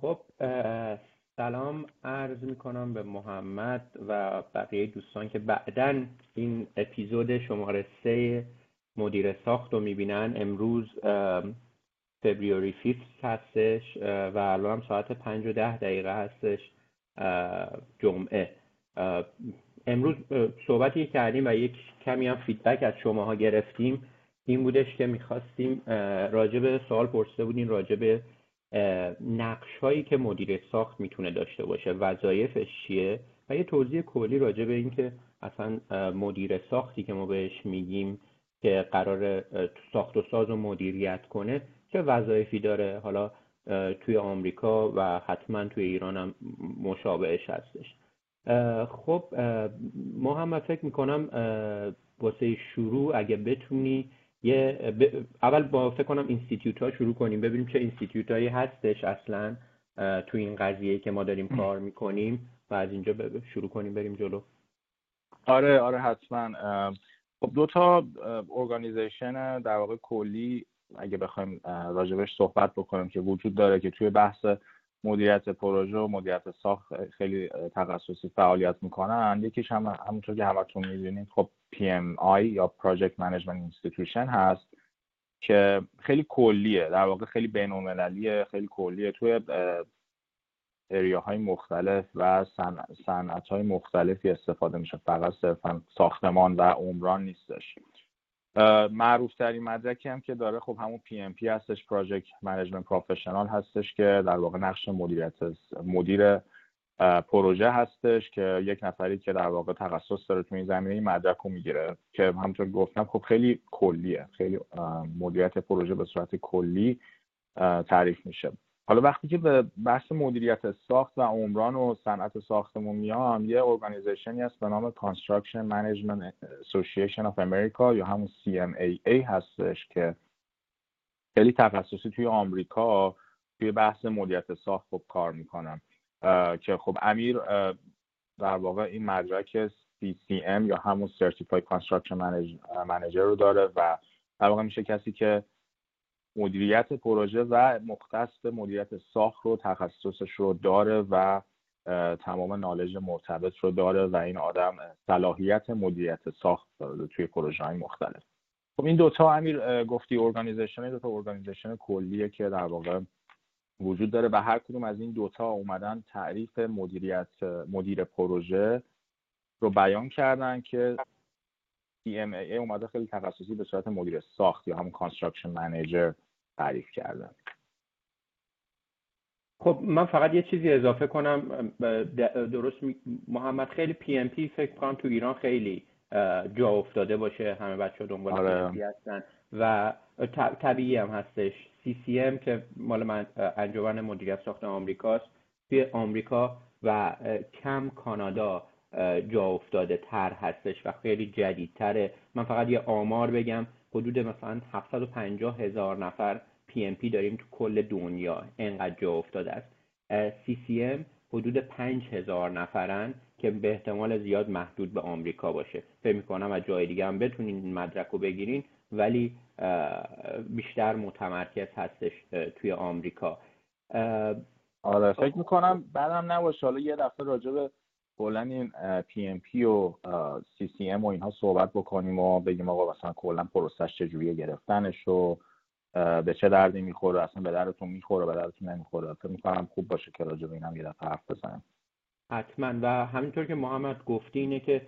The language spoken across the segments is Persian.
خب سلام عرض می کنم به محمد و بقیه دوستان که بعدا این اپیزود شماره سه مدیر ساخت رو می‌بینن. امروز فبریوری فیفت هستش و الان ساعت پنج و ده دقیقه هستش جمعه. امروز صحبتی کردیم و یک کمی هم فیدبک از شماها گرفتیم این بودش که می‌خواستیم راجب سوال پرسیده بودیم راجب نقش هایی که مدیر ساخت می‌تونه داشته باشه وظایفش چیه؟ و یه توضیح کلی راجع به اینکه اصلا مدیر ساختی که ما بهش میگیم که قرار ساخت و ساز و مدیریت کنه چه وظایفی داره؟ حالا توی آمریکا و حتما توی ایران هم مشابهش هستش. خب محمد فکر می‌کنم واسه شروع اگه بتونی یه اول با فکر کنم institute ها شروع کنیم ببینیم چه institute هایی هستش اصلا تو این قضیه که ما داریم کار می‌کنیم و از اینجا شروع کنیم بریم جلو. آره آره حتما. خب دو تا organization در واقع کلی اگه بخوایم راجبش صحبت بکنیم که وجود داره که توی بحث مدیریت پروژه و مدیریت ساخت خیلی تخصصی فعالیت می‌کنن. یکیش هم همونطور که همتون می‌دونید خب PMI یا Project Management Institution هست که خیلی کلیه در واقع خیلی بین‌المللیه خیلی کلیه. توی های مختلف و صنعت های مختلفی استفاده میشه. فقط صرفا ساختمان و عمران نیستش. معروف ترین مدرکی هم که داره خب همون PMP هستش Project Management Professional هستش که در واقع نقش مدیریت مدیر پروژه هستش که یک نفری که در واقع تخصص داره تو این زمینه این مدرک رو می‌گیره. که همونطور گفتم خب خیلی کلیه خیلی مدیریت پروژه به صورت کلی تعریف میشه. حالا وقتی که به بحث مدیریت ساخت و عمران و صنعت ساختمون میام یه ارگانیزیشنی هست به نام Construction Management Association of America یا همون CMAA هستش که خیلی تخصصی توی آمریکا توی بحث مدیریت ساخت خب کار می‌کنم که خب امیر در واقع این مدرک CCM یا همون Certified Construction Manager رو داره و در واقع میشه کسی که مدیریت پروژه و مختص به مدیریت ساخت رو تخصصش رو داره و تمام نالج مرتبط رو داره و این آدم صلاحیت مدیریت ساخت داره توی پروژه های مختلف. خب این دوتا امیر گفتی organization دوتا organization کلیه که در واقع وجود داره و هر کدوم از این دوتا اومدن تعریف مدیریت مدیر پروژه رو بیان کردن که CMAA اومده خیلی تخصصی به صورت مدیر ساخت یا همون construction manager تعریف کردن. خب من فقط یه چیزی اضافه کنم. درست محمد خیلی PMP فکر کنم تو ایران خیلی جا افتاده باشه. همه بچه دنبال آره. هستن. و طبیعی هم هستش. CCM که مال من انجمن مدیریت ساخت آمریکاست. توی آمریکا و کم کانادا جا افتاده تر هستش و خیلی جدیدتره. من فقط یه آمار بگم. حدود مثلا 750 هزار نفر PMP داریم تو کل دنیا انقدر جا افتاده است. CCM حدود 5 هزار نفرن که به احتمال زیاد محدود به آمریکا باشه. فکر می‌کنم از جای دیگه هم بتونین این مدرک رو بگیرین ولی بیشتر متمرکز هستش توی آمریکا. آره فکر می‌کنم بعدم نباشه. حالا یه دفعه راجع به کلا این PMP و CCM و اینها صحبت بکنیم و بگیم آقا مثلا کلا پروسش چجوریه گرفتنش و به چه دردی می‌خوره اصلا به دردتون می‌خوره به دردتون نمی‌خوره. فکر می‌کنم خوب باشه که راجع به اینم یه دفعه حرف بزنیم. حتما. و همینطور که محمد گفتی اینه که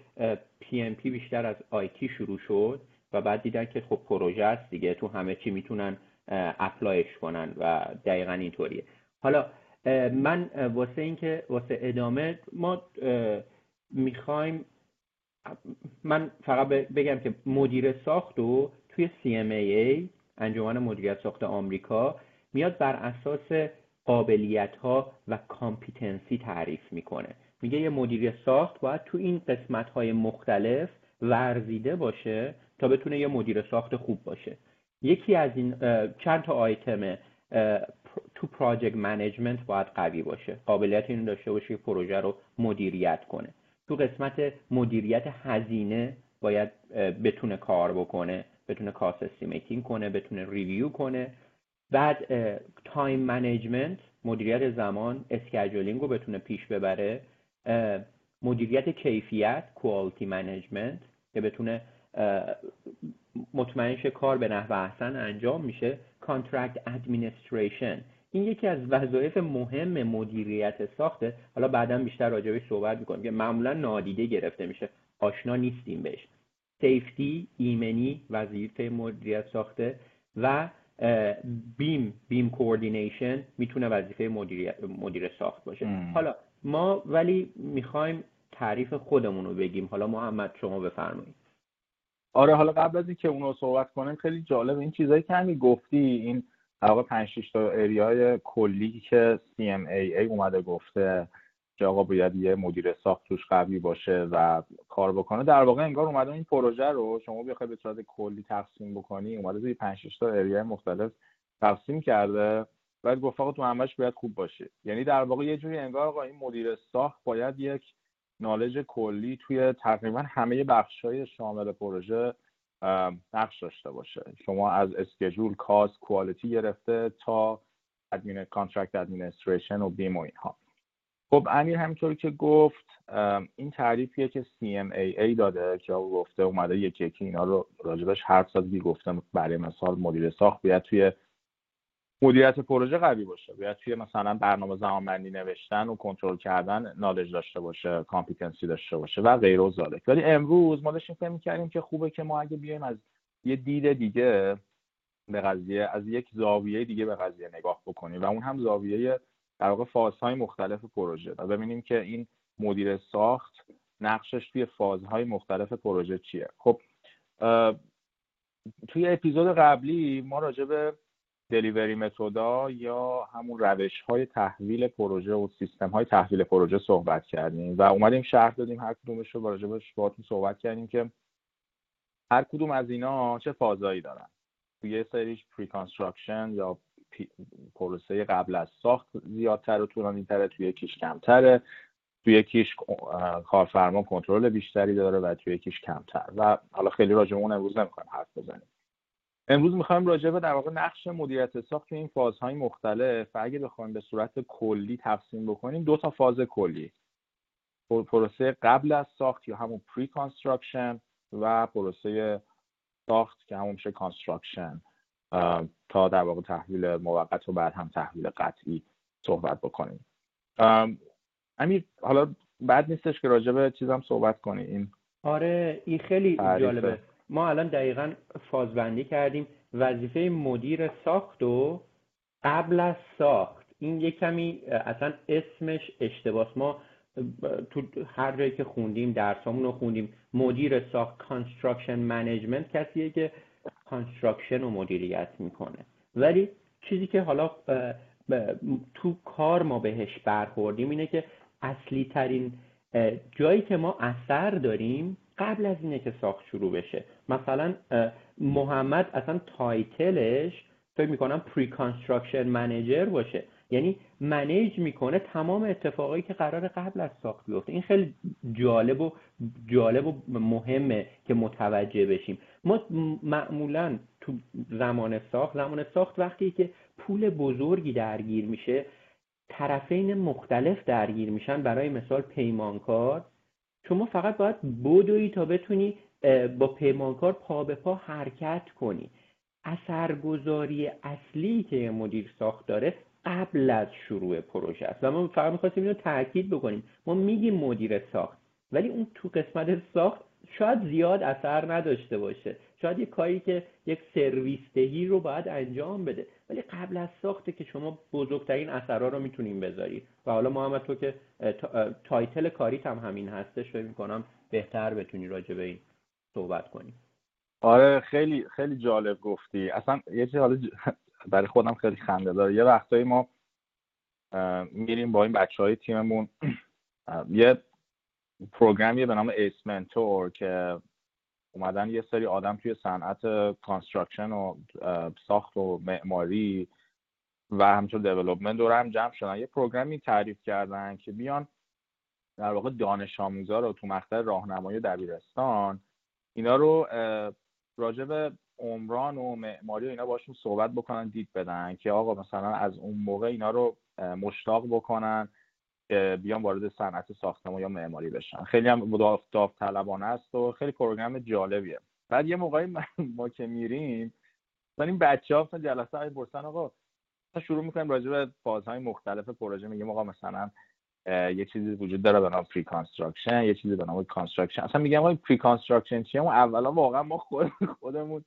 PMP بیشتر از IT شروع شد و بعد دیدن که خب پروژه است دیگه تو همه چی می‌تونن apply ش کنن و دقیقا اینطوریه. حالا من واسه اینکه واسه ادامه ما می‌خوایم من فقط بگم که مدیر ساخت و توی CMAA انجمن مدیریت ساخت آمریکا میاد بر اساس قابلیت ها و competency تعریف می‌کنه. میگه یه مدیر ساخت باید تو این قسمت های مختلف ورزیده باشه تا بتونه یه مدیر ساخت خوب باشه. یکی از این چند تا آیتم تو project management باید قوی باشه قابلیت اینو داشته باشه که پروژه رو مدیریت کنه. تو قسمت مدیریت هزینه باید بتونه کار بکنه بتونه cost estimating کنه بتونه review کنه. بعد time management مدیریت زمان scheduling رو بتونه پیش ببره. مدیریت کیفیت quality management که بتونه مطمئن کار به نحو احسن انجام میشه. contract administration این یکی از وظایف مهم مدیریت ساخته حالا بعدا بیشتر راجبش صحبت می‌کنیم که معمولا نادیده گرفته میشه. آشنا نیستیم بهش. safety ایمنی وظیفه مدیریت ساخته و بیم بیم کوردینیشن می‌تونه وظیفه مدیر ساخت باشه. حالا ما ولی می‌خوایم تعریف خودمون رو بگیم. حالا محمد شما بفرمایید. آره حالا قبل از اینکه اونو صحبت کنیم خیلی جالب این چیزایی که همین گفتی این واقع 5 6 تا اریای کلی که CMAA اومده گفته که آقا باید یه مدیر ساخت توش قوی باشه و کار بکنه. در واقع انگار اومده این پروژه رو شما بخوای به صورت کلی تقسیم بکنی اومده توی 5 6 تا اریای مختلف تقسیم کرده. بعد گفت آقا تو همش باید خوب باشه یعنی در واقع یه جوری انگار آقا این مدیر ساخت باید یک knowledge کلی توی تقریبا همه های شامل پروژه نقش داشته باشه. شما از schedule cost quality گرفته تا admin contract administration و BIM و اینها. خب امیر همینطوری که گفت این تعریفیه که CMAA داده که گفته اومده یکی یکی اینا رو راجبش هر سال گفتم برای مثال مدیر ساخت باید توی مدیریت پروژه قوی باشه. باید توی مثلا برنامه زمانبندی نوشتن و کنترل کردن knowledge داشته باشه competency داشته باشه و غیر و ذالک ولی امروز ما داشتیم فکر کردیم که خوبه که ما اگه بیایم از یه دید دیگه به قضیه از یک زاویه دیگه به قضیه نگاه بکنیم و اون هم زاویه در واقع فازهای مختلف پروژه. و ببینیم که این مدیر ساخت نقشش توی فازهای مختلف پروژه چیه. خب توی اپیزود قبلی ما راجع به دلیوری متودا یا همون روش های تحویل پروژه و سیستم های تحویل پروژه صحبت کردیم و اومدیم شرح دادیم هر کدومش رو راجبش باهاتون صحبت کردیم که هر کدوم از اینا چه فازایی دارن. یه سریش پری یا پروسه قبل از ساخت زیادتر و طولانی تره توی یکیش کمتره. توی یکیش کارفرما کنترل بیشتری داره و توی یکیش کمتر. و حالا خیلی راجع اون امروز نمی‌خوایم حرف بزنیم. امروز می‌خوایم راجع به در واقع نقش مدیریت ساخت این فازهای مختلف و اگه بخوایم به صورت کلی تقسیم بکنیم دو تا فاز کلی. پروسه قبل از ساخت یا همون pre-construction و پروسه ساخت که همون میشه construction تا در واقع تحویل موقت و بعد هم تحویل قطعی صحبت بکنیم. امیر حالا بد نیستش که راجع به چیزم صحبت کنی. این آره این خیلی جالبه. ما الان دقیقا فازبندی کردیم. وظیفه مدیر ساخت و قبل از ساخت. این یک کمی اصلا اسمش اشتباس. ما تو هر جایی که خوندیم درسامون رو خوندیم. مدیر ساخت construction management کسیه که construction رو مدیریت می‌کنه. ولی چیزی که حالا تو کار ما بهش برخوردیم اینه که اصلی ترین جایی که ما اثر داریم قبل از اینه که ساخت شروع بشه. مثلا محمد اصلا title ش فکر می‌کنم pre-construction manager باشه. یعنی manage می‌کنه تمام اتفاقایی که قرار قبل از ساخت بیفته. این خیلی جالب و جالب و مهمه که متوجه بشیم. ما معمولا تو زمان ساخت زمان ساخت وقتی که پول بزرگی درگیر میشه طرفین مختلف درگیر میشن برای مثال پیمانکار. شما فقط باید بدوی تا بتونی با پیمانکار پا به پا حرکت کنی. اثرگذاری اصلی که مدیر ساخت داره قبل از شروع پروژه است. و ما فقط می‌خواستیم اینو تاکید بکنیم. ما میگیم مدیر ساخت ولی اون تو قسمت ساخت شاید زیاد اثر نداشته باشه. شاید یک کاری که یک سرویس دهی رو باید انجام بده. ولی قبل از ساخته که شما بزرگترین اثرها رو می‌تونیم بذاری و حالا محمد تو که title کاریت هم همین هستش فکر می‌کنم بهتر بتونی راجع به این صحبت کنی. آره خیلی خیلی جالب گفتی. اصلا یه چیز حالا برای خودم خیلی خنده داره. یه وقتایی ما میریم با این بچه های تیممون یه program ی به نام ACE Mentor که اومدن یه سری آدم توی صنعت construction و ساخت و معماری و همچون development دور هم جمع شدن. یه program ی تعریف کردن که بیان در واقع دانش آموزا رو تو مقطع راهنمایی دبیرستان اینا رو راجع به عمران و معماری و اینا باشون صحبت بکنن دید بدن که آقا مثلا از اون موقع اینا رو مشتاق بکنن. بیان وارد صنعت ساختمان یا معماری بشن. خیلی هم داوطلبانه است و خیلی program جالبیه. بعد یه موقعی ما که میریم مثلا این بچه ها جلسه های برسن آقا شروع می‌کنیم راجع به فازهای مختلف پروژه. میگیم آقا مثلا یه چیزی وجود داره به نام pre-construction یه چیزی به نام construction اصلا میگم آقا pre-construction چیه؟ اون اولا واقعا ما خود خودمون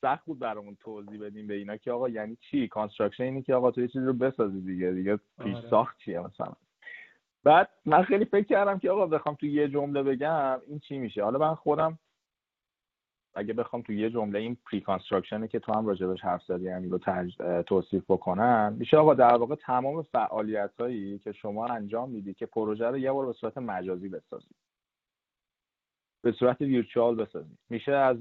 سخت بود برامون توضیح بدیم به اینا که آقا یعنی چی؟ construction اینی که آقا تو یه چیزی رو بسازی دیگه. دیگه پیش آره. ساخت چیه مثلا؟ بعد من خیلی فکر کردم که آقا بخوام تو یه جمله بگم این چی میشه؟ حالا من خودم اگه بخوام تو یه جمله این pre-construction ی که تو هم راجبش حرف زدی یعنی رو توصیف بکنم میشه آقا در واقع تمام فعالیت هایی که شما انجام میدی که پروژه رو یه بار به صورت مجازی بسازید به صورت virtual بسازید میشه از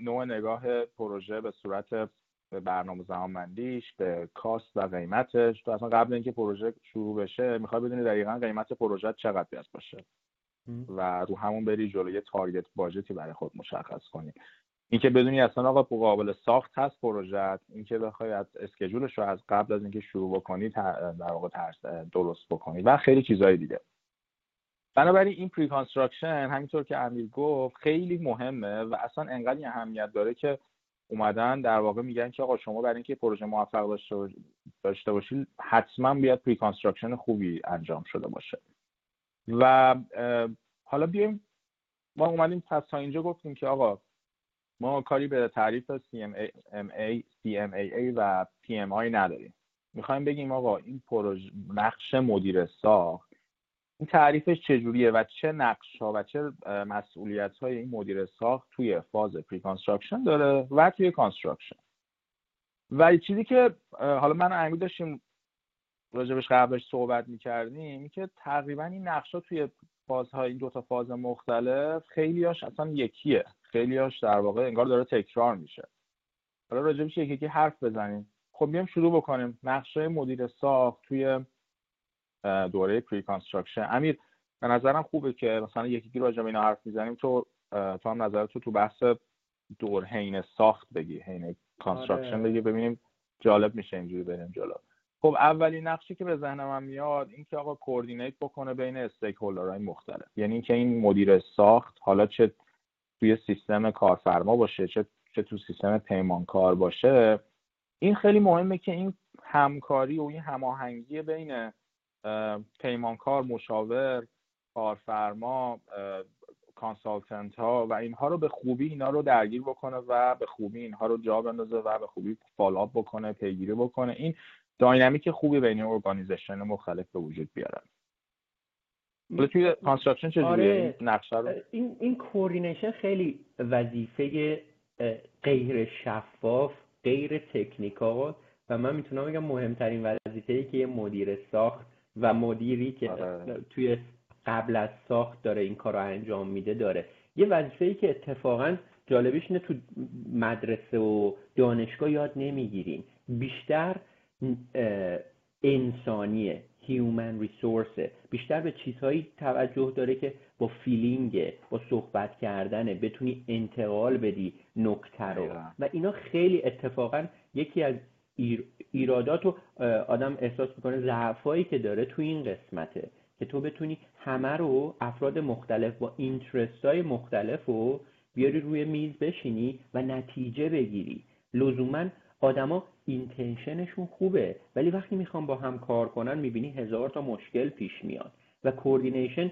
نوع نگاه پروژه به صورت برنامه زمانبندیش به cost و قیمتش. تو اصلا قبل اینکه پروژه شروع بشه می‌خوای بدونی دقیقا قیمت پروژه چقدر باید باشه. و رو همون بری جلو یه target budget ی برای خود مشخص کنی. اینکه بدونی اصلا آقا قابل ساخت هست پروژه اینکه بخوای از schedule ش رو از قبل از اینکه شروع بکنی در واقع درست بکنی و خیلی چیزهای دیگه. بنابراین این pre-construction همینطور که امیر گفت خیلی مهمه و اصلا انقدر اهمیت داره که اومدن در واقع میگن که آقا شما برای اینکه پروژه موفق داشته باشید حتما بیاد pre-construction خوبی انجام شده باشه. و حالا بیایم ما اومدیم پس تا اینجا گفتیم که آقا ما کاری به تعریف CMA, CMAA و PMI نداریم. می‌خوایم بگیم آقا این پروژه نقش مدیر ساخت این تعریفش چجوریه و چه نقش ها و چه مسئولیت های این مدیر ساخت توی فاز pre-construction داره و توی construction و چیزی که حالا من امیر داشتیم راجبش قبلش صحبت می‌کردیم این که تقریبا این نقشا توی فازهای این دوتا فاز مختلف خیلیاش اصلا یکیه. خیلیاش در واقع انگار داره تکرار میشه. حالا راجبش یکی یکی حرف بزنیم. خب بیام شروع بکنیم. نقش مدیر ساخت توی دوره pre-construction امیر به نظرم خوبه که مثلا یکی یکی راجب اینا حرف می‌زنیم. تو تو هم نظرت تو تو بحث دور حین ساخت بگی حین construction. بگی ببینیم جالب میشه اینجوری بریم جلو. خب اولین نقشی که به ذهن من میاد این که آقا coordinate بکنه بین stakeholder های مختلف. یعنی اینکه این مدیر ساخت حالا چه توی سیستم کارفرما باشه چه چه تو سیستم پیمانکار باشه. این خیلی مهمه که این همکاری و این هماهنگی بین پیمانکار مشاور کارفرما consultant ها و اینها رو به خوبی اینا رو درگیر بکنه و به خوبی اینها رو جا بندازه و به خوبی follow up بکنه پیگیری بکنه. این dynamic خوبی بین organization مختلف به وجود بیارن حالا توی construction چجوریه؟ آره. نقشه رو؟ این این coordination خیلی وظیفه غیر شفاف غیر technical و من می‌تونم بگم مهمترین وظیفه ای که یه مدیر ساخت و مدیری که آره. توی قبل از ساخت داره این کار رو انجام میده داره. یه وظیفه ای که اتفاقا جالبیش اینه تو مدرسه و دانشگاه یاد نمی‌گیریم بیشتر انسانیه human resource ه بیشتر به چیزهایی توجه داره که با feeling با صحبت کردنه بتونی انتقال بدی نکته رو. و اینا خیلی اتفاقا یکی از ایرادات رو آدم احساس می‌کنه ضعفایی که داره تو این قسمته که تو بتونی همه رو افراد مختلف با interest های مختلف رو بیاری روی میز بشینی و نتیجه بگیری. لزوما آدما intention شون خوبه ولی وقتی می‌خوام با هم کار کنن می‌بینی هزار تا مشکل پیش میاد. و coordination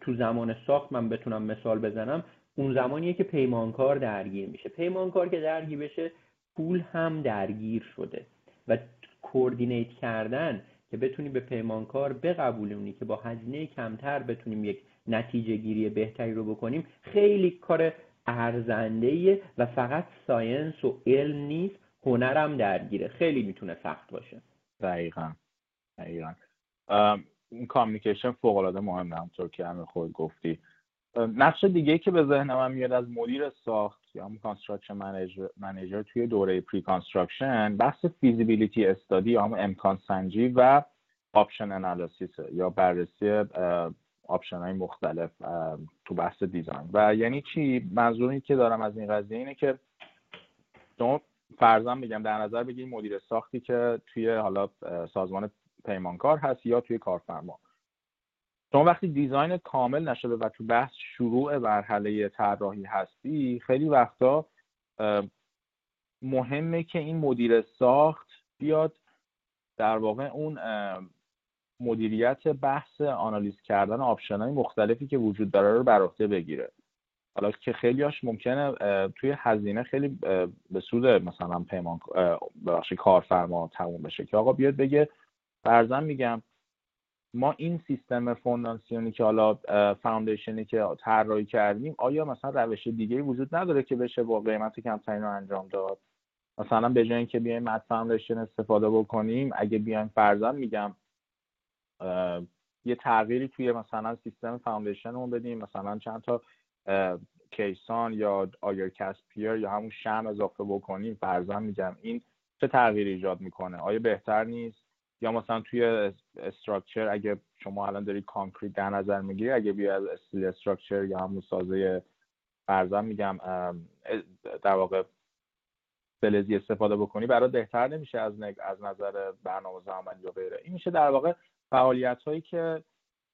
تو زمان ساخت من بتونم مثال بزنم اون زمانیه که پیمانکار درگیر میشه. پیمانکار که درگیر بشه پول هم درگیر شده و coordinate کردن که بتونی به پیمانکار بقبولونی که با هزینه کمتر بتونیم یک نتیجه گیری بهتری رو بکنیم خیلی کار ارزنده و فقط science و علم نیست هنرم درگیره. خیلی می‌تونه سخت باشه. دقیقا. دقیقا. این communication فوق العاده مهمه همونطور که همه خود گفتی. نقش دیگه که به ذهن من میاد از مدیر ساخت یا همون construction manager توی دوره pre-construction بحث feasibility study یا همون امکان سنجی و option analysis یا بررسی option های مختلف تو بحث design و یعنی چی؟ منظوری که دارم از این قضیه اینه که شما فرضاً میگم در نظر بگیرید مدیر ساختی که توی حالا سازمان پیمانکار هست یا توی کارفرما. شما وقتی design کامل نشده و تو بحث شروع مرحله طراحی هستی خیلی وقتا مهمه که این مدیر ساخت بیاد در واقع اون مدیریت بحث آنالیز کردن option های مختلفی که وجود داره رو بر عهده بگیره. حالا که خیلیاش ممکنه توی هزینه خیلی به سود مثلا پیمان بخش کارفرما تموم بشه که آقا بیاد بگه فرضاً میگم ما این سیستم فونداسیونی که حالا foundation ی که طراحی کردیم آیا مثلا روش دیگه وجود نداره که بشه با قیمت کمترین رو انجام داد؟ مثلا به جای اینکه بیایم mat foundation استفاده بکنیم اگه بیایم فرضاً میگم یه تغییری توی مثلا سیستم foundation بدیم مثلا چند تا caisson یا آیر کسپیر یا همون شمع اضافه بکنیم فرضاً میگم این چه تغییری ایجاد می‌کنه؟ آیا بهتر نیست؟ یا مثلا توی structure اگه شما الان داری concrete در نظر می‌گیری اگه بیای از steel structure یا همون سازه فرضاً میگم در واقع فلزی استفاده بکنی برای بهتر نمیشه از از نظر برنامه عملی یا غیره. این میشه در واقع فعالیت هایی که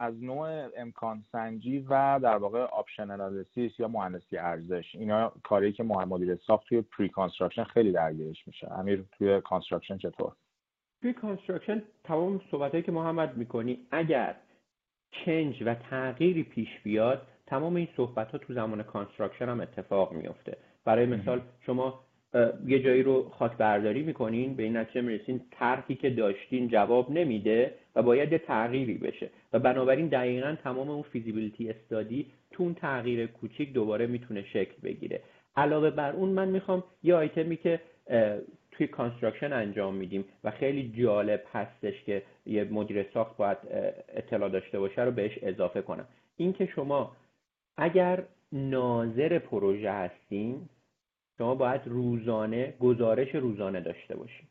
از نوع امکان سنجی و در واقع option analysis یا مهندسی ارزش. اینا کاری که مدیر ساخت توی pre-construction خیلی درگیرش میشه. امیر توی construction چطور؟ توی construction تمام صحبتهایی که محمد می‌کنی اگر change و تغییری پیش بیاد تمام این صحبت ها تو زمان construction هم اتفاق میفته برای مثال شما یه جایی رو خاک برداری می‌کنین به این نتیجه می‌رسین طرحی که داشتین جواب نمیده و باید یه تغییری بشه. و بنابراین دقیقا تمام اون feasibility study تو اون تغییر کوچیک دوباره می‌تونه شکل بگیره. علاوه بر اون من می‌خوام یه آیتمی که توی construction انجام میدیم و خیلی جالب هستش که یه مدیر ساخت باید اطلاع داشته باشه رو بهش اضافه کنم. اینکه شما اگر ناظر پروژه هستین شما باید روزانه گزارش روزانه داشته باشید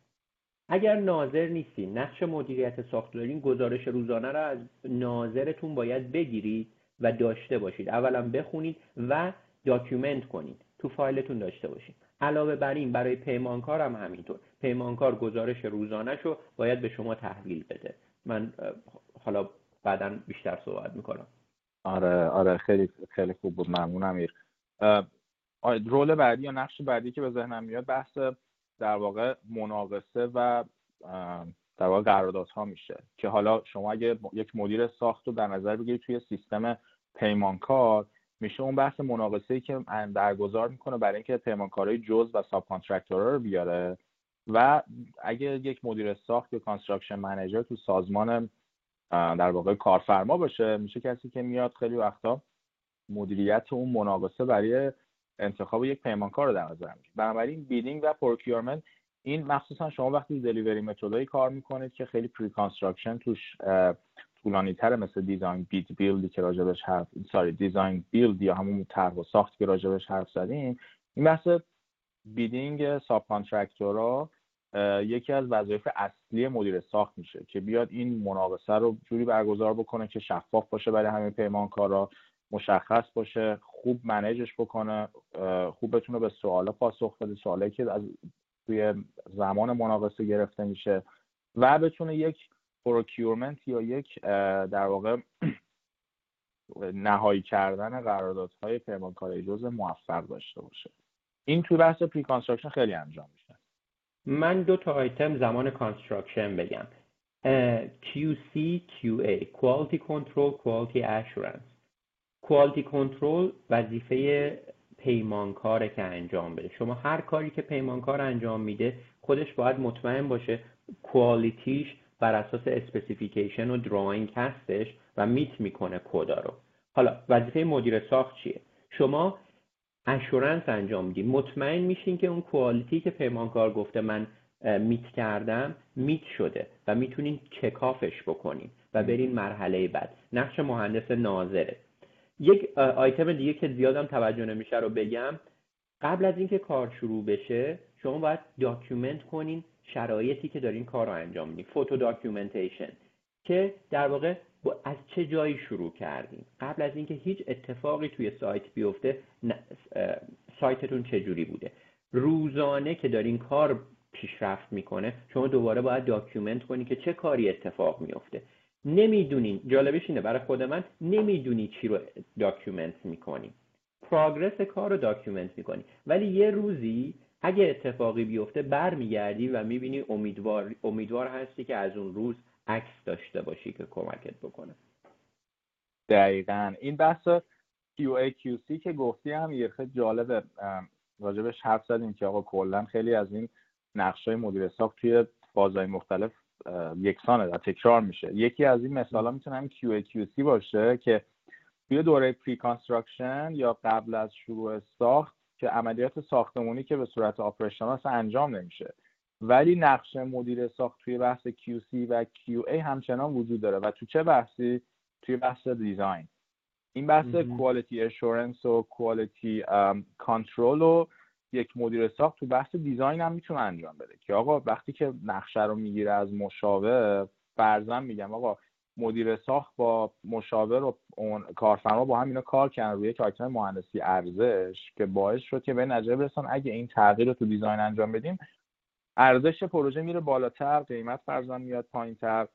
اگر ناظر نیستین نقش مدیریت ساخت دارین گزارش روزانه را از ناظرتون باید بگیرید و داشته باشید. اولا بخونید و document کنید. تو فایلتون داشته باشید. علاوه بر این برای پیمانکار هم همینطور. پیمانکار گزارش روزانه رو باید به شما تحویل بده. من حالا بعدا بیشتر صحبت می‌کنم. آره آره خیلی خیلی خوب بود. ممنون امیر. رول بعدی یا نقش بعدی که به ذهنم میاد بحث در واقع مناقصه و در واقع قراردادها میشه. که حالا شما اگه یک مدیر ساخت رو در نظر بگیرید توی سیستم پیمانکار میشه اون بحث مناقصه ای که درگذار می‌کنه برای اینکه پیمانکارهای جز و ساب رو بیاره. و اگه یک مدیر ساخت یا construction manager تو سازمان در واقع کارفرما باشه میشه کسی که میاد خیلی وقتا مدیریت اون مناقصه برای انتخاب یک پیمانکار رو در نظر می‌گیره. بنابراین bidding و procurement این مخصوصا شما وقتی delivery method ایی کار می‌کنید که خیلی pre-construction توش طولانی تره مثل design bid build ی که راجبش حرف sorry design build یا همون طرح و ساخت که راجبش حرف زدیم این بحث bidding subcontractor ا یکی از وظایف اصلی مدیر ساخت میشه که بیاد این مناقصه رو جوری برگزار بکنه که شفاف باشه برای همه پیمانکارا مشخص باشه خوب manage ش بکنه خوب بتونه به سوالا پاسخ بده سوالی که از توی زمان مناقصه گرفته میشه و بتونه یک procurement یا یک در واقع نهایی کردن قراردادهای پیمانکاری جز موفق داشته باشه. این توی بحث pre-construction خیلی انجام میشه. من دو تا آیتم زمان construction بگم. QC QA Quality Control Quality Assurance. quality control وظیفه پیمانکاره که انجام بده. شما هر کاری که پیمانکار انجام میده خودش باید مطمئن باشه quality ش بر اساس specification و drawing هستش و meet می‌کنه کدا رو. حالا وظیفه مدیر ساخت چیه؟ شما assurance انجام میدین مطمئن میشین که اون quality که پیمانکار گفته من meet کردم meet شده و می‌تونین check off ش بکنین و برین مرحله بعد. نقش مهندس ناظره. یک آیتم دیگه که زیادم توجه نمیشه رو بگم. قبل از اینکه کار شروع بشه شما باید document کنین شرایطی که دارین کار رو انجام میدین. photo documentation که در واقع از چه جایی شروع کردین. قبل از اینکه هیچ اتفاقی توی سایت بیفته سایتتون چه جوری بوده. روزانه که دارین کار پیشرفت می‌کنه شما دوباره باید document کنی که چه کاری اتفاق میفته نمی‌دونین جالبش اینه برای خود من نمی‌دونی چی رو document می‌کنی. progress کار رو document می‌کنی. ولی یه روزی اگه اتفاقی بیفته برمیگردی و می‌بینی امیدوار امیدوار هستی که از اون روز عکس داشته باشی که کمکت بکنه. دقیقا. این بحث QA QC که گفتی هم یه خیلی جالبه. راجبش حرف زدیم که آقا کلا خیلی از این نقشه مدیر ساخت توی فازهای مختلف یکسانه و تکرار میشه. یکی از این مثال ها می‌تونه هم QA QC باشه که توی دوره پری یا قبل از شروع ساخت که عملیات ساختمونی که به صورت آپریشنال انجام نمیشه. ولی نقش مدیر ساخت توی بحث QC و QA همچنان وجود داره. و تو چه بحثی؟ توی بحث design. این بحث quality assurance و quality control و یک مدیر ساخت تو بحث design هم می‌تونه انجام بده. که آقا وقتی که نقشه رو می‌گیره از مشاور فرضاً میگم آقا مدیر ساخت با مشاور و اون کارفرما با هم اینا کار کردن. روی آیتم مهندسی ارزش که باعث شد که به نتیجه برسن اگه این تغییر رو تو design انجام بدیم ارزش پروژه میره بالاتر قیمت فرضاً میاد پایینتر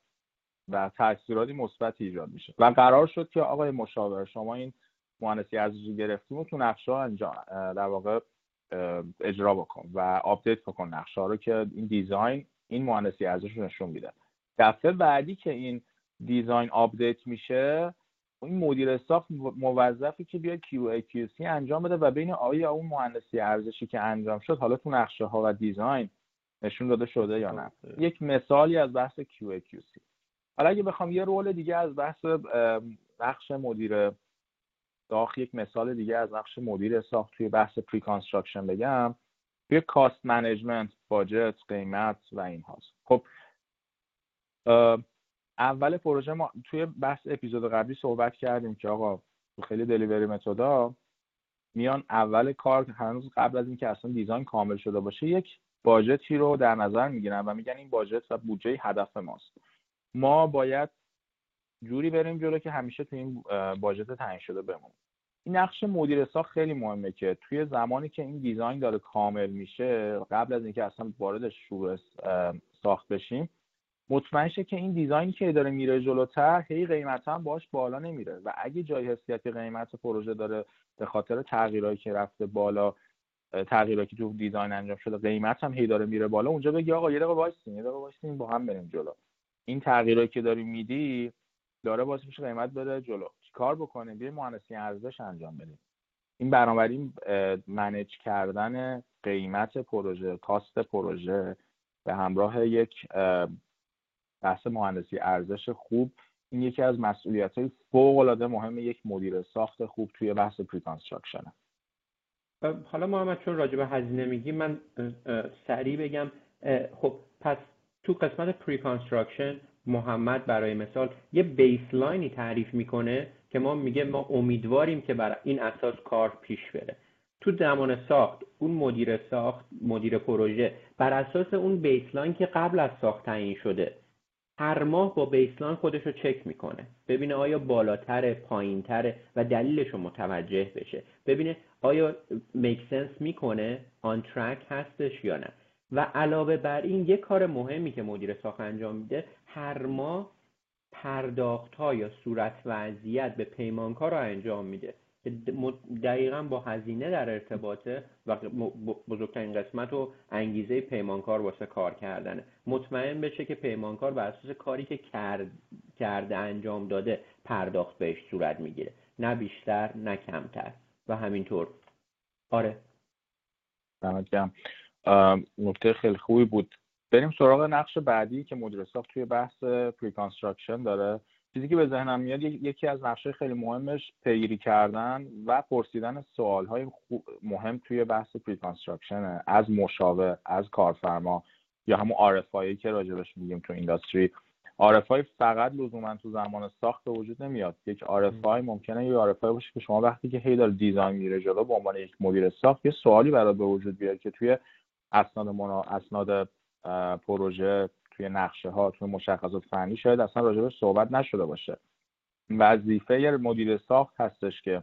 و تاثیراتی مثبتی ایجاد میشه. و قرار شد که آقای مشاور شما این مهندسی ارزشی گرفتیم و تو نقشه انجام در واقع اجرا بکن و update بکن نقشه رو که این design این مهندسی ارزش رو نشون میده. دفعه بعدی که این design update میشه این مدیر ساخت موظفی که بیاد QA QC انجام بده و ببینه آیا اون مهندسی ارزشی که انجام شد حالا تو نقشه ها و design نشون داده شده یا نه. یک مثالی از بحث QA QC حالا اگه بخوام یه role دیگه از بحث نقش مدیر ساخت یک مثال دیگه از نقش مدیر ساخت توی بحث pre-construction بگم. توی cost management budget قیمت و این هاست خب اول پروژه ما توی بحث اپیزود قبلی صحبت کردیم که آقا تو خیلی delivery method ا میان اول کار هنوز قبل از اینکه اصلا دیزاین کامل شده باشه یک باجتی رو در نظر می‌گیرن و میگن این باجت و بودجه هدف ماست. ما باید جوری بریم جلو که همیشه تو این باجت تعیین شده بمونیم. این نقش مدیر ساخت خیلی مهمه که توی زمانی که این دیزاین داره کامل میشه قبل از اینکه اصلا وارد شروع ساخت بشیم مطمئن شه که این دیزاینی که داره میره جلوتر هی قیمت هم باش بالا نمیره. و اگه جای حسیت قیمت پروژه داره به خاطر تغییرایی که رفته بالا تغییراتی که تو design انجام شده قیمت هم هی داره میره بالا. اونجا بگی آقا یه دقیقه وایسین یه دقیقه با هم بریم جلو. این تغییرایی که داری میدی داره باعث میشه قیمت بره جلو. چیکار بکنیم؟ بیا مهندسی ارزش انجام بدیم. این بنابراین manage کردن قیمت پروژه cost پروژه به همراه یک بحث مهندسی ارزش خوب این یکی از مسئولیت های فوق العاده مهم یک مدیر ساخت خوب توی بحث پری حالا محمد چون راجع به هزینه میگی من سریع بگم خب پس تو قسمت پری محمد برای مثال یه بیسلاینی تعریف می‌کنه که ما میگه ما امیدواریم که بر این اساس کار پیش بره. تو زمان ساخت اون مدیر ساخت مدیر پروژه بر اساس اون بیسلاین که قبل از ساخت تعیین شده هر ماه با بیسلاین خودش رو چک می‌کنه. ببینه آیا بالاتر پایینتره و دلیلش رو متوجه بشه. ببینه آیا میک سنس می‌کنه آن ترک هستش یا نه. و علاوه بر این یک کار مهمی که مدیر ساخت انجام میده هر ماه پرداخت ها یا صورت وضعیت به پیمانکار رو انجام میده. دقیقا با هزینه در ارتباطه و بزرگترین قسمت و انگیزه پیمانکار واسه کار کردنه. مطمئن بشه که پیمانکار بر اساس کاری که کرد، کرده انجام داده پرداخت بهش صورت می‌گیره. نه بیشتر نه کمتر. و همینطور. آره. نکته خیلی خوبی بود. بریم سراغ نقش بعدی که مدیر ساخت توی بحث پری داره. چیزی که به ذهنم میاد یکی از نقشه خیلی مهمش پیگیری کردن و پرسیدن سوال های مهم توی بحث پری از مشاور از کارفرما یا همون RFI که راجبش میگیم تو اینداستری RFI فقط لزوما تو زمان ساخت به وجود نمیاد. یک RFI ممکنه یه RFI باشه که شما وقتی که هی داره دیزاین میره جلو به عنوان یک مدیر ساخت یه سوالی برات به وجود بیاد که توی اسناد منا... اسناد پروژه توی نقشه ها توی مشخصات فنی شاید اصلا راجبش صحبت نشده باشه. وظیفه مدیر ساخت هستش که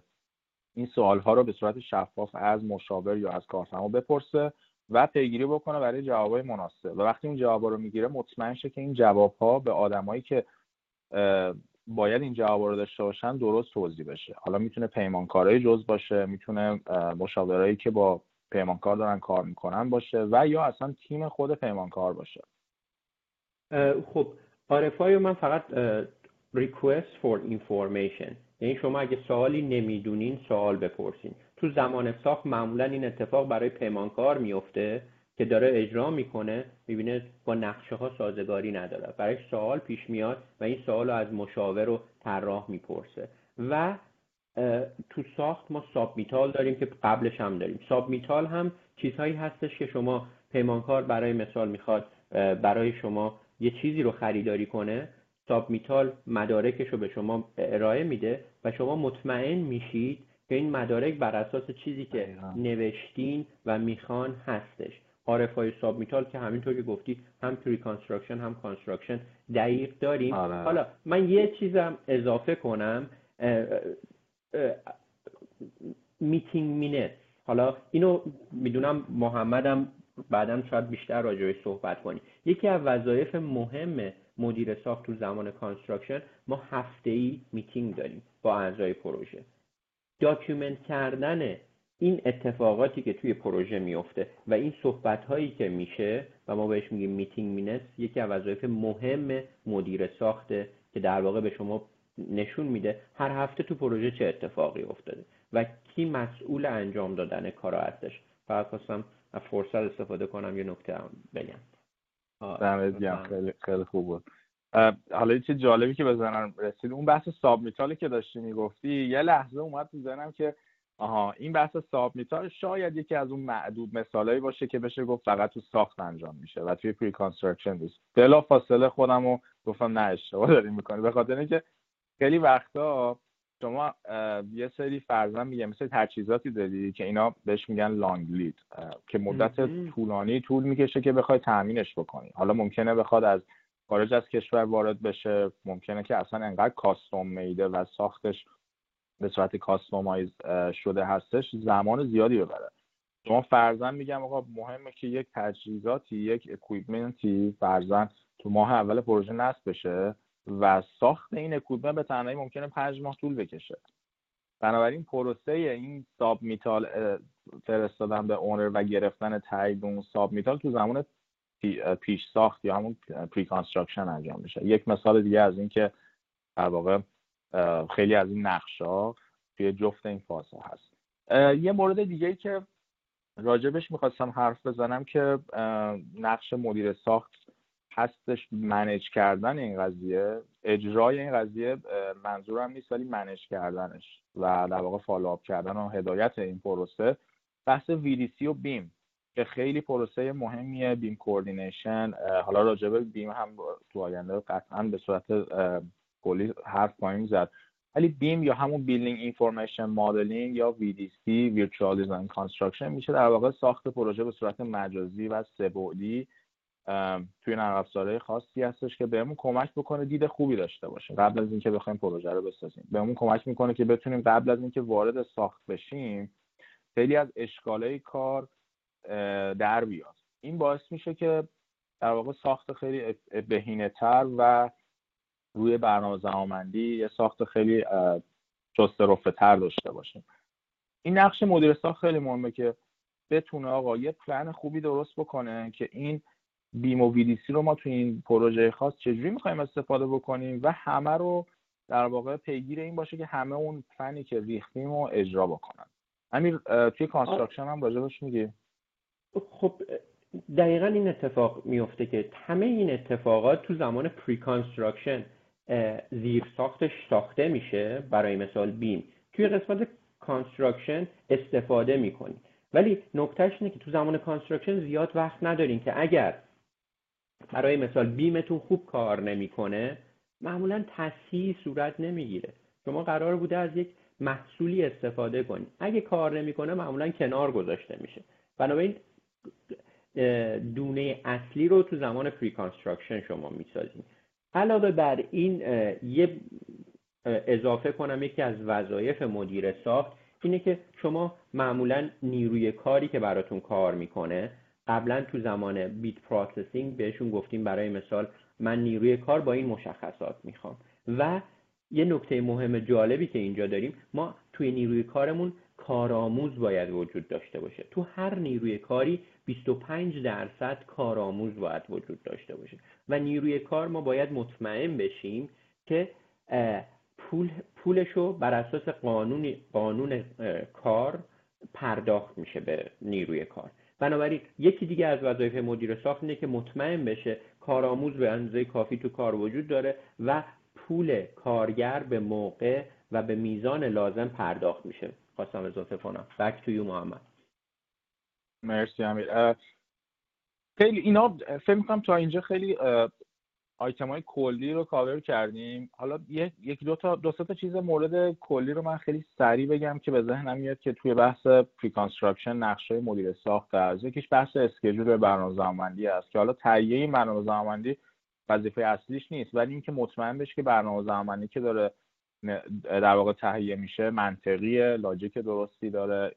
این سوال ها رو به صورت شفاف از مشاور یا از کارفرما بپرسه و پیگیری بکنه برای جوابای مناسب. و وقتی این جوابا رو می‌گیره مطمئن شه که این جوابها به آدمایی که باید این جواب رو داشته باشن درست توضیح بشه. حالا می‌تونه پیمانکارای جز باشه می‌تونه مشاورایی که با پیمانکار دارن کار می‌کنن باشه و یا اصلا تیم خود پیمانکار باشه. خب آرفای من فقط request for information. یعنی شما اگه سوالی نمی‌دونین سوال بپرسین. تو زمان ساخت معمولا این اتفاق برای پیمانکار میفته که داره اجرا می‌کنه می‌بینه با نقشه ها سازگاری نداره. برای سوال پیش میاد و این سوال رو از مشاور و طراح می‌پرسه. و تو ساخت ما ساب میتال داریم که قبلش هم داریم. ساب میتال هم چیزهایی هستش که شما پیمانکار برای مثال می‌خواد برای شما یه چیزی رو خریداری کنه ساب میتال مدارکش رو به شما ارائه میده و شما مطمئن میشید که این مدارک بر اساس چیزی که نوشتین و می‌خوان هستش. های submittal که همینطور که گفتی هم pre-construction هم construction دقیق داریم. آره. حالا من یه چیزم اضافه کنم meeting minute حالا اینو می‌دونم محمدم بعدم شاید بیشتر راجبش صحبت کنیم. یکی از وظایف مهم مدیر ساخت تو زمان construction ما هفته ای میتینگ داریم با اعضای پروژه. document کردن این اتفاقاتی که توی پروژه میفته و این صحبت هایی که میشه و ما بهش میگیم meeting minute یکی از وظایف مهم مدیر ساخته که در واقع به شما نشون میده هر هفته تو پروژه چه اتفاقی افتاده و کی مسئول انجام دادن کار هستش فقط خواستم از فرصت استفاده کنم یه نکته هم بگم. دمت خیلی خیلی خوب بود. حالا یه چیز جالبی که بزنم رسید اون بحث submittal ای که داشتی می‌گفتی یه لحظه اومد تو ذهنم که آها این بحث submittal شاید یکی از اون معدود مثالایی باشه که بشه گفت فقط تو ساخت انجام میشه و توی preconstruction نیست. بلا فاصله خودم رو گفتم نه اشتباه داری می‌کنی به خاطر اینکه خیلی وقتا شما یه سری فرضاً میگم مثل تجهیزاتی داری که اینا بهش میگن long lead که مدت طولانی طول می‌کشه که بخوای تامینش بکنی. حالا ممکنه بخواد از خارج از کشور وارد بشه ممکنه که اصلا انقدر custom made ئه و ساختش به صورت customize شده هستش زمان زیادی ببره. شما فرضاً میگم آقا مهمه که یک تجهیزاتی یک equipment ی فرضاً تو ماه اول پروژه نصب بشه. و ساخت این equipment به تنهایی ممکنه پنج ماه طول بکشه. بنابراین پروسه این submittal فرستادن به owner و گرفتن تایید اون submittal تو زمان پیش ساخت یا همون preconstruction انجام میشه. یک مثال دیگه از این که در واقع خیلی از این نقشا توی جفت این فازها هست. یه مورد دیگه ای که راجبش می‌خواستم حرف بزنم که نقش مدیر ساخت هستش manage کردن این قضیه اجرای این قضیه منظورم نیست ولی manage کردنش و در واقع follow up کردن و هدایت این پروسه. بحث VDC و BIM که خیلی پروسه مهمیه BIM coordination حالا راجبه BIM هم تو آینده قطعا به صورت کلی حرف خواهیم زد. ولی BIM یا همون building information modeling یا VDC Virtual Design Construction میشه در واقع ساخت پروژه به صورت مجازی و سه‌بعدی. توی نرم افزارهای خاصی هستش که بهمون کمک بکنه دید خوبی داشته باشیم. قبل از اینکه بخوایم پروژه رو بسازیم. بهمون کمک می‌کنه که بتونیم قبل از اینکه وارد ساخت بشیم خیلی از اشکالای کار در بیاد. این باعث میشه که در واقع ساخت خیلی بهینه تر و روی برنامه زمانبندی یه ساخت خیلی چست رفته تر داشته باشیم. این نقش مدیر ساخت خیلی مهمه که بتونه آقا یه پلن خوبی درست بکنه که این BIM و VDC رو ما تو این پروژه خاص چجوری می‌خوایم استفاده بکنیم و همه رو در واقع پیگیر این باشه که همه اون فنی که ریختیم رو اجرا بکنن. همین توی construction هم راجبش میگی؟ خب دقیقا این اتفاق میفته که همه این اتفاقات تو زمان preconstruction زیر ساختش ساخته میشه برای مثال BIM. توی قسمت construction استفاده می‌کنی ولی نکتهش اینه که تو زمان construction زیاد وقت ندارین که اگر برای مثال BIM تون خوب کار نمی‌کنه معمولا تصحیح صورت نمی‌گیره. شما قرار بوده از یک محصولی استفاده کنید اگه کار نمی‌کنه معمولا کنار گذاشته میشه. بنابراین دونه اصلی رو تو زمان preconstruction شما می‌سازید علاوه بر این یه اضافه کنم یکی از وظایف مدیر ساخت اینه که شما معمولا نیروی کاری که براتون کار می‌کنه قبلا تو زمان bid processing بهشون گفتیم برای مثال من نیروی کار با این مشخصات می‌خوام. و یه نکته مهم جالبی که اینجا داریم ما توی نیروی کارمون کارآموز باید وجود داشته باشه. تو هر نیروی کاری 25 درصد کارآموز باید وجود داشته باشه. و نیروی کار ما باید مطمئن بشیم که پول پولش رو بر اساس قانون قانون کار پرداخت میشه به نیروی کار. بنابراین یکی دیگه از وظایف مدیر ساخت اینه که مطمئن بشه کارآموز به اندازه کافی تو کار وجود داره و پول کارگر به موقع و به میزان لازم پرداخت میشه. خواستم اضافه کنم. بک تو یو محمد مرسی امیر. خیلی اینا فکر می‌کنم تا اینجا خیلی آیتم های کلی رو کاور کردیم. حالا یک دو تا دو تا چیز مورد کلی رو من خیلی سریع بگم که به ذهنم میاد که توی بحث preconstruction نقش مدیر ساخت است یکیش بحث schedule برنامه‌ریزی است که حالا تهیه این وظیفه اصلیش نیست ولی اینکه مطمئن بشه که برنامه‌ریزی که داره در واقع تهیه میشه منطقیه logic درستی داره.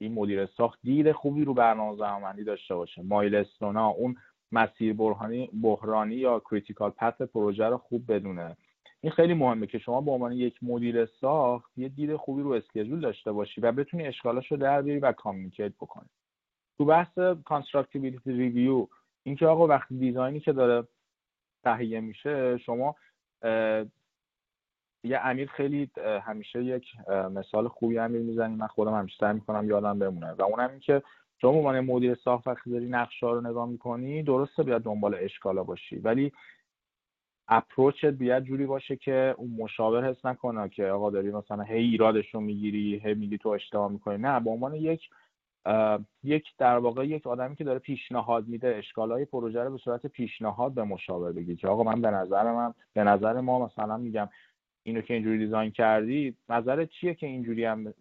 این مدیر ساخت دید خوبی رو برنامه داشته باشه. milestone ا اون مسیر بحرانی بحرانی یا critical path پروژه رو خوب بدونه. این خیلی مهمه که شما به عنوان یک مدیر ساخت یه دید خوبی رو schedule داشته باشی و بتونی اشکالاش رو در بیاری و communicate بکنی. تو بحث constructability review اینکه آقا وقتی design ی که داره تهیه میشه شما یه امیر خیلی همیشه یک مثال خوبی امیر می‌زنی. من خودم همیشه سعی می‌کنم یادم بمونه. و اونم این که شما به عنوان مدیر ساخت وقتی داری نقشه رو نگاه می‌کنی درسته بیاد دنبال اشکالا باشی. ولی اپروچت بیاد جوری باشه که اون مشاور حس نکنه که آقا داری مثلا هی ایرادش رو می‌گیری هی میگی تو اشتباه می‌کنی. نه به عنوان یک یک در واقع یک آدمی که داره پیشنهاد میده اشکالای پروژه رو به صورت پیشنهاد به مشاور بگی که آقا من به نظر من به نظر ما مثلا میگم اینو که اینجوری دیزاین کردی نظرت چیه که اینجوری هم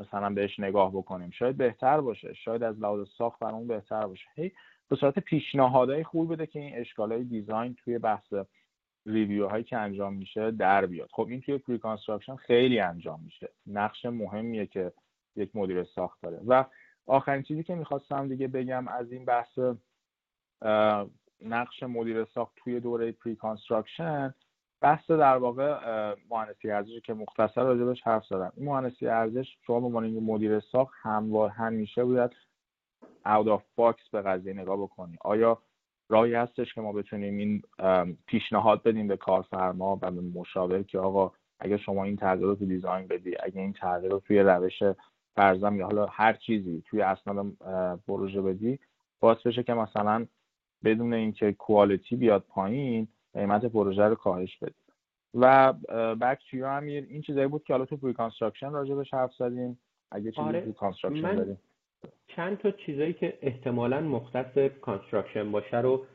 مثلا بهش نگاه بکنیم. شاید بهتر باشه. شاید از لحاظ ساخت برامون بهتر باشه. هی به صورت پیشنهادهای خوب بده که این اشکالای دیزاین توی بحث ریویو هایی که انجام میشه در بیاد. خب این توی پری خیلی انجام میشه. نقش مهمیه که یک مدیر ساخت داره. و آخرین چیزی که می‌خواستم دیگه بگم از این بحث نقش مدیر ساخت توی دوره pre بحث در واقع مهندسی ارزش که مختصر راجبش حرف زدم. این مهندسی ارزش شما به عنوان مدیر ساخت همواره همیشه باید out of box به قضیه نگاه بکنی. آیا راهی هستش که ما بتونیم این پیشنهاد بدیم به کارفرما و به مشاور که آقا اگه شما این تغییر رو تو design بدی اگه این تغییر رو توی روش فرضاً یا حالا هر چیزی توی اسناد پروژه بدی باعث بشه که مثلا بدون اینکه quality بیاد پایین قیمت پروژه رو کاهش بدیم. و back to امیر این چیزایی بود که حالا تو preconstruction راجبش حرف زدیم. اگه چیزی آره. construction داریم. چند تا چیزایی که احتمالا مختص construction باشه رو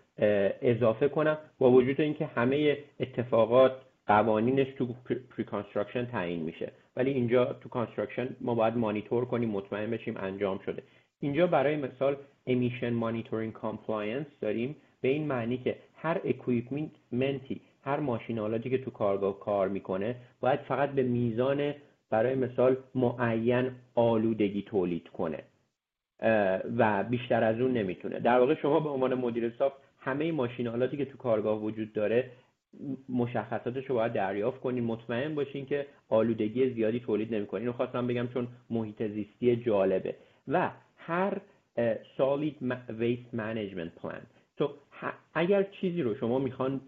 اضافه کنم. با وجود اینکه همه اتفاقات قوانینش تو preconstruction تعیین میشه. ولی اینجا تو construction ما باید مانیتور کنیم مطمئن بشیم انجام شده. اینجا برای مثال emission monitoring compliance داریم. به این معنی که هر equipment ی هر ماشین آلاتی که تو کارگاه کار می‌کنه باید فقط به میزان برای مثال معین آلودگی تولید کنه. و بیشتر از اون نمی‌تونه. در واقع شما به عنوان مدیر ساخت همه ماشین آلاتی که تو کارگاه وجود داره مشخصاتش رو باید دریافت کنین مطمئن باشین که آلودگی زیادی تولید نمی‌کنه اینو خواستم بگم چون محیط زیستی جالبه. و هر solid waste management plan تو اگر چیزی رو شما می‌خوان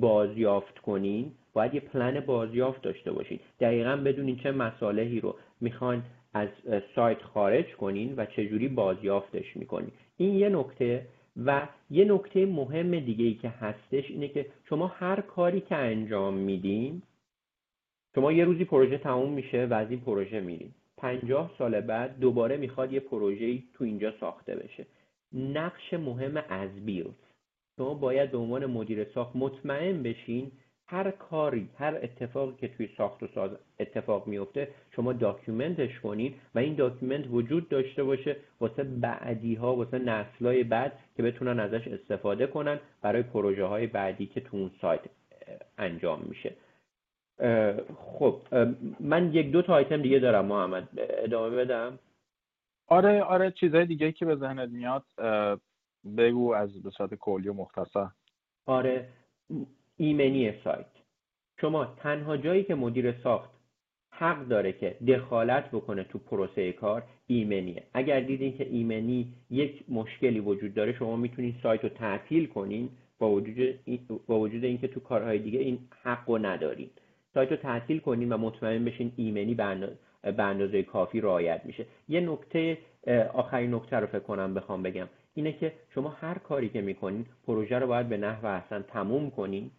بازیافت کنین باید یه پلن بازیافت داشته باشین. دقیقا بدونین چه مسالهی رو می‌خوان از سایت خارج کنین و چجوری بازیافتش می‌کنین. این یه نکته و یه نکته مهم دیگه ای که هستش اینه که شما هر کاری که انجام میدین شما یه روزی پروژه تموم میشه و از این پروژه میرین. پنجاه سال بعد دوباره می‌خواد یه پروژه تو اینجا ساخته بشه. نقش مهم as-built شما باید به عنوان مدیر ساخت مطمئن بشین هر کاری هر اتفاقی که توی ساخت و ساز اتفاق میفته شما document ش کنید و این document وجود داشته باشه واسه بعدی ها واسه نسلای بعد که بتونن ازش استفاده کنن برای پروژه های بعدی که تو اون سایت انجام میشه. خب من یک دو تا آیتم دیگه دارم محمد ادامه بدم؟ آره آره چیزهای دیگه که به ذهنت میاد بگو از به صورت کلی و مختصر. آره ایمنی سایت. شما تنها جایی که مدیر ساخت حق داره که دخالت بکنه تو پروسه کار ایمنیه. اگر دیدین که ایمنی یک مشکلی وجود داره شما می‌تونین سایت رو تعطیل کنین با وجود, با وجود اینکه تو کارهای دیگه این حق رو ندارین. سایت رو تعطیل کنین و مطمئن بشین ایمنی به اندازه کافی رعایت میشه. یه نکته آخرین نکته رو فکر کنم بخوام بگم اینه که شما هر کاری که می‌کنین پروژه رو باید به نحو احسن تموم کنین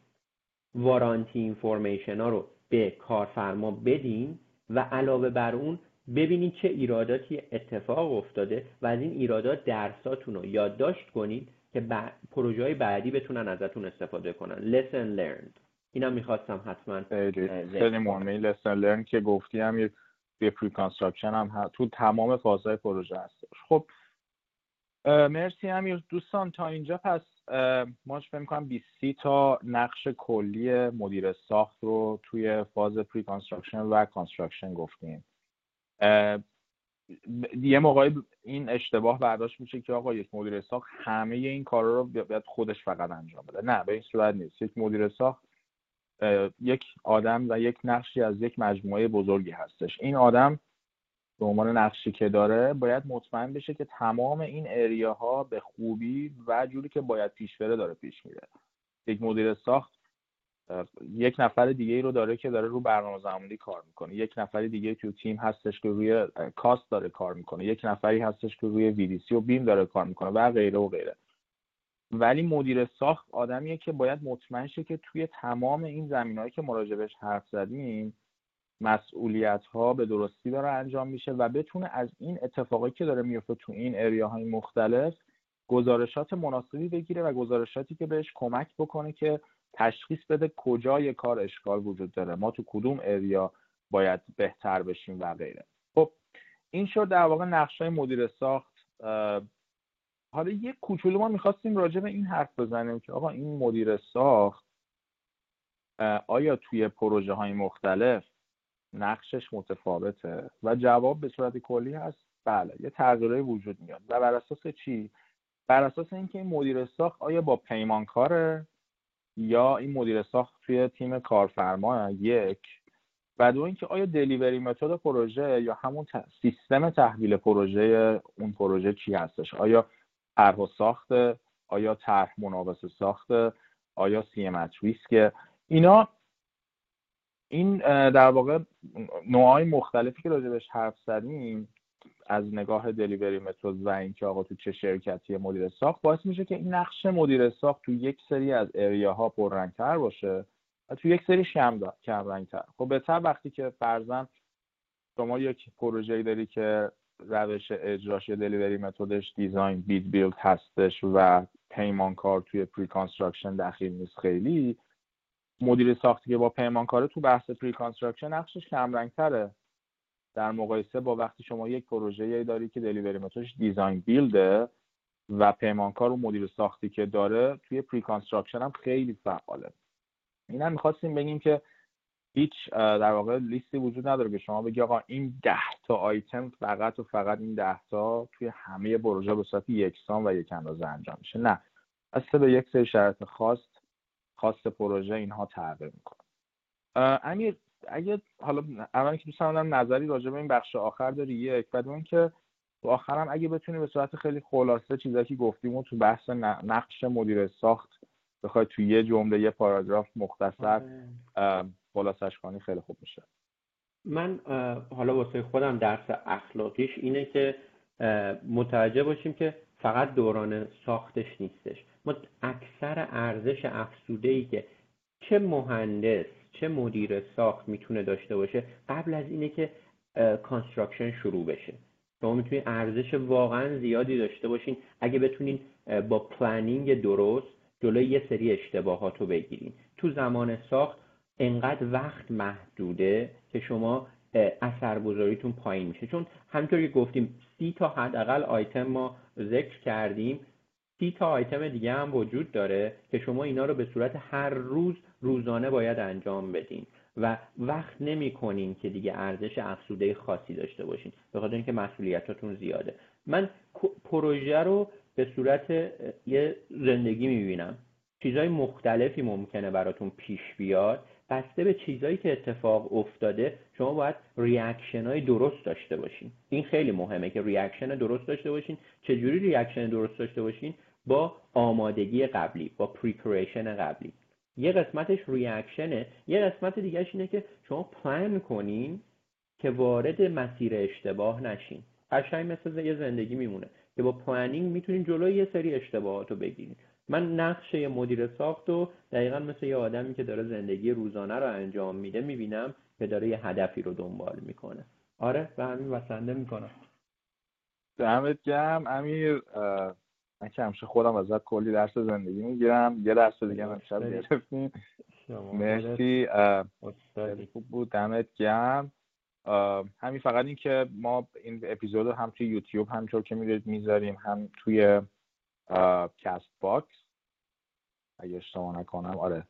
وارانتی اینفورمیشن ها رو به کارفرما بدین و علاوه بر اون ببینید چه ایراداتی اتفاق افتاده و از این ایرادات درساتون رو یادداشت کنید که پروژه های بعدی بتونن ازتون استفاده کنن. Lesson learned. اینم می‌خواستم حتما خیلی مهمه lesson learned که گفتی هم یه pre-construction هم تو تمام فازهای پروژه هست خب مرسی امیر. دوستان تا اینجا پس ما فکر می‌کنم 20 تا نقش کلی مدیر ساخت رو توی فاز pre-construction و construction گفتیم. یه موقعی این اشتباه برداشت میشه که آقا یک مدیر ساخت همه این کارا رو باید خودش فقط انجام بده. نه به این صورت نیست. یک مدیر ساخت یک آدم و یک نقشی از یک مجموعه بزرگی هستش. این آدم به عنوان نقشی که داره باید مطمئن بشه که تمام این اریاها به خوبی و جوری که باید پیش بره داره پیش میره. یک مدیر ساخت یک نفر دیگه ای رو داره که داره رو برنامه زمانی کار می‌کنه. یک نفر دیگه تو تیم هستش که روی کاست داره کار می‌کنه. یک نفری هستش که روی ویدیسی و بیم داره کار می‌کنه و غیره و غیره. ولی مدیر ساخت آدمیه که باید مطمئن شه که توی تمام این زمینهایی که مراجبش حرف زدیم مسئولیت ها به درستی داره انجام میشه و بتونه از این اتفاقی که داره میفته تو این اریاهای مختلف گزارشات مناسبی بگیره و گزارشاتی که بهش کمک بکنه که تشخیص بده کجای کار اشکال وجود داره. ما تو کدوم اریا باید بهتر بشیم و غیره. خب این شد در واقع نقش های مدیر ساخت حالا یک کوچولو ما می‌خواستیم راجع به این حرف بزنیم که آقا این مدیر ساخت آیا توی پروژه های مختلف نقشش متفاوته؟ و جواب به صورت کلی هست بله یه تغییرهای وجود میاد. و بر اساس چی؟ بر اساس اینکه این مدیر ساخت آیا با پیمانکاره یا این مدیر ساخت توی تیم کارفرما یک؟ و دو اینکه آیا دلیوری متد پروژه یا همون سیستم تحویل پروژه اون پروژه چی هستش؟ آیا طرح و ساخت آیا طرح منابس ساخت آیا سی ام ریسک اینا این در واقع نوعای مختلفی که راجبش حرف زدیم از نگاه دلیوری متد و اینکه آقا تو چه شرکتی مدیر ساخت باعث میشه که این نقش مدیر ساخت تو یک سری از اریاها پررنگتر باشه و تو یک سری شم کم رنگتر خب بهتر وقتی که فرضا شما یک پروژه‌ای داری که روش اجراش یا delivery method ش design-bid-build هستش و پیمانکار توی pre-construction دخیل نیست خیلی. مدیر ساختی که با پیمانکاره تو بحث pre-construction نقشش کم تره در مقایسه با وقتی شما یک پروژه داری که delivery method ش design-build ه و پیمانکار و مدیر ساختی که داره توی pre-construction هم خیلی فعاله. این هم می‌خواستیم بگیم که هیچ در واقع لیستی وجود نداره که شما بگی آقا این ده تا آیتم فقط و فقط این ده تا توی همه پروژه به صورت یکسان و یک اندازه انجام میشه. نه. اصلا به یک سری شرط خاص خاص پروژه اینها تغییر می‌کنه. امیر اگه حالا اولی که دوست دارم نظری راجع به این بخش آخر داری؟ یک. بعد اون که تو آخرم اگه بتونی به صورت خیلی خلاصه چیزایی که گفتیم و تو بحث نقش مدیر ساخت بخوای تو یه جمله یه پاراگراف مختصر آره. خلاصش کنی خیلی خوب میشه. من حالا واسه خودم درس اخلاقیش اینه که متوجه باشیم که فقط دوران ساختش نیستش. ما اکثر ارزش افزوده ای که چه مهندس چه مدیر ساخت می‌تونه داشته باشه قبل از اینه که construction شروع بشه. شما می‌تونید ارزش واقعا زیادی داشته باشین. اگه بتونین با planning درست جلوی یه سری اشتباهات رو بگیرین. تو زمان ساخت انقدر وقت محدوده که شما اثرگذاریتون پایین میشه. چون همینطور که گفتیم سی تا حداقل آیتم ما ذکر کردیم. سی تا آیتم دیگه هم وجود داره که شما اینا رو به صورت هر روز روزانه باید انجام بدین. و وقت نمی‌کنین که دیگه ارزش افزوده خاصی داشته باشین. به خاطر اینکه مسئولیتاتون زیاده. من پروژه رو به صورت یه زندگی می‌بینم. چیزهای مختلفی ممکنه براتون پیش بیاد. بسته به چیزهایی که اتفاق افتاده شما باید reaction های درست داشته باشین. این خیلی مهمه که reaction درست داشته باشین. چجوری reaction درست داشته باشین؟ با آمادگی قبلی با preparation قبلی. یه قسمتش reaction ه. یه قسمت دیگهش اینه که شما پلان کنین که وارد مسیر اشتباه نشین. قشنگ مثل یه زندگی میمونه که با پلانینگ می‌تونین جلوی یه سری اشتباهات رو بگیرین. من نقش یه مدیر ساخت و دقیقا مثل یه آدمی که داره زندگی روزانه رو انجام میده می‌بینم که داره یه هدفی رو دنبال می‌کنه. آره به همین وسنده می‌کنم. دمت گرم. امیر من که همیشه خودم ازت کلی درس زندگی می‌گیرم. یه درس دیگه امشب گرفتیم. مرسی. خوب بود. دمت گرم. همین فقط این که ما این اپیزود هم توی یوتیوب همینطور که می‌دونید می‌ذاریم هم توی کست باکس. اگه اشتباه نکنم. آره.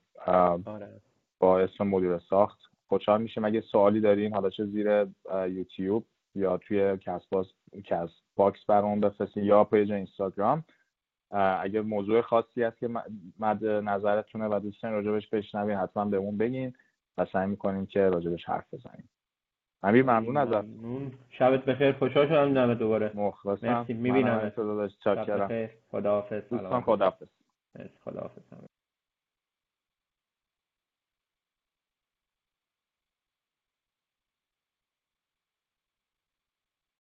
آره. با اسم مدیر ساخت. خوشحال میشیم اگه سوالی دارین؟ حالا چه زیر یوتیوب یا توی کست باکس کست باکس برامون بفرستین یا پیج اینستاگرام. اگر موضوع خاصی هست که مد نظرتونه و دوستان راجبش بشنوین حتما بهمون بگین و سعی می‌کنیم که راجبش حرف بزنیم. امیر ممنون ازت. شبت بخیر. خوشحال شدم دمت دوباره. مخلصم. مرسی. می‌بینم خداحافظ. خداحافظ. دوستان خداحافظ. خداحافظ.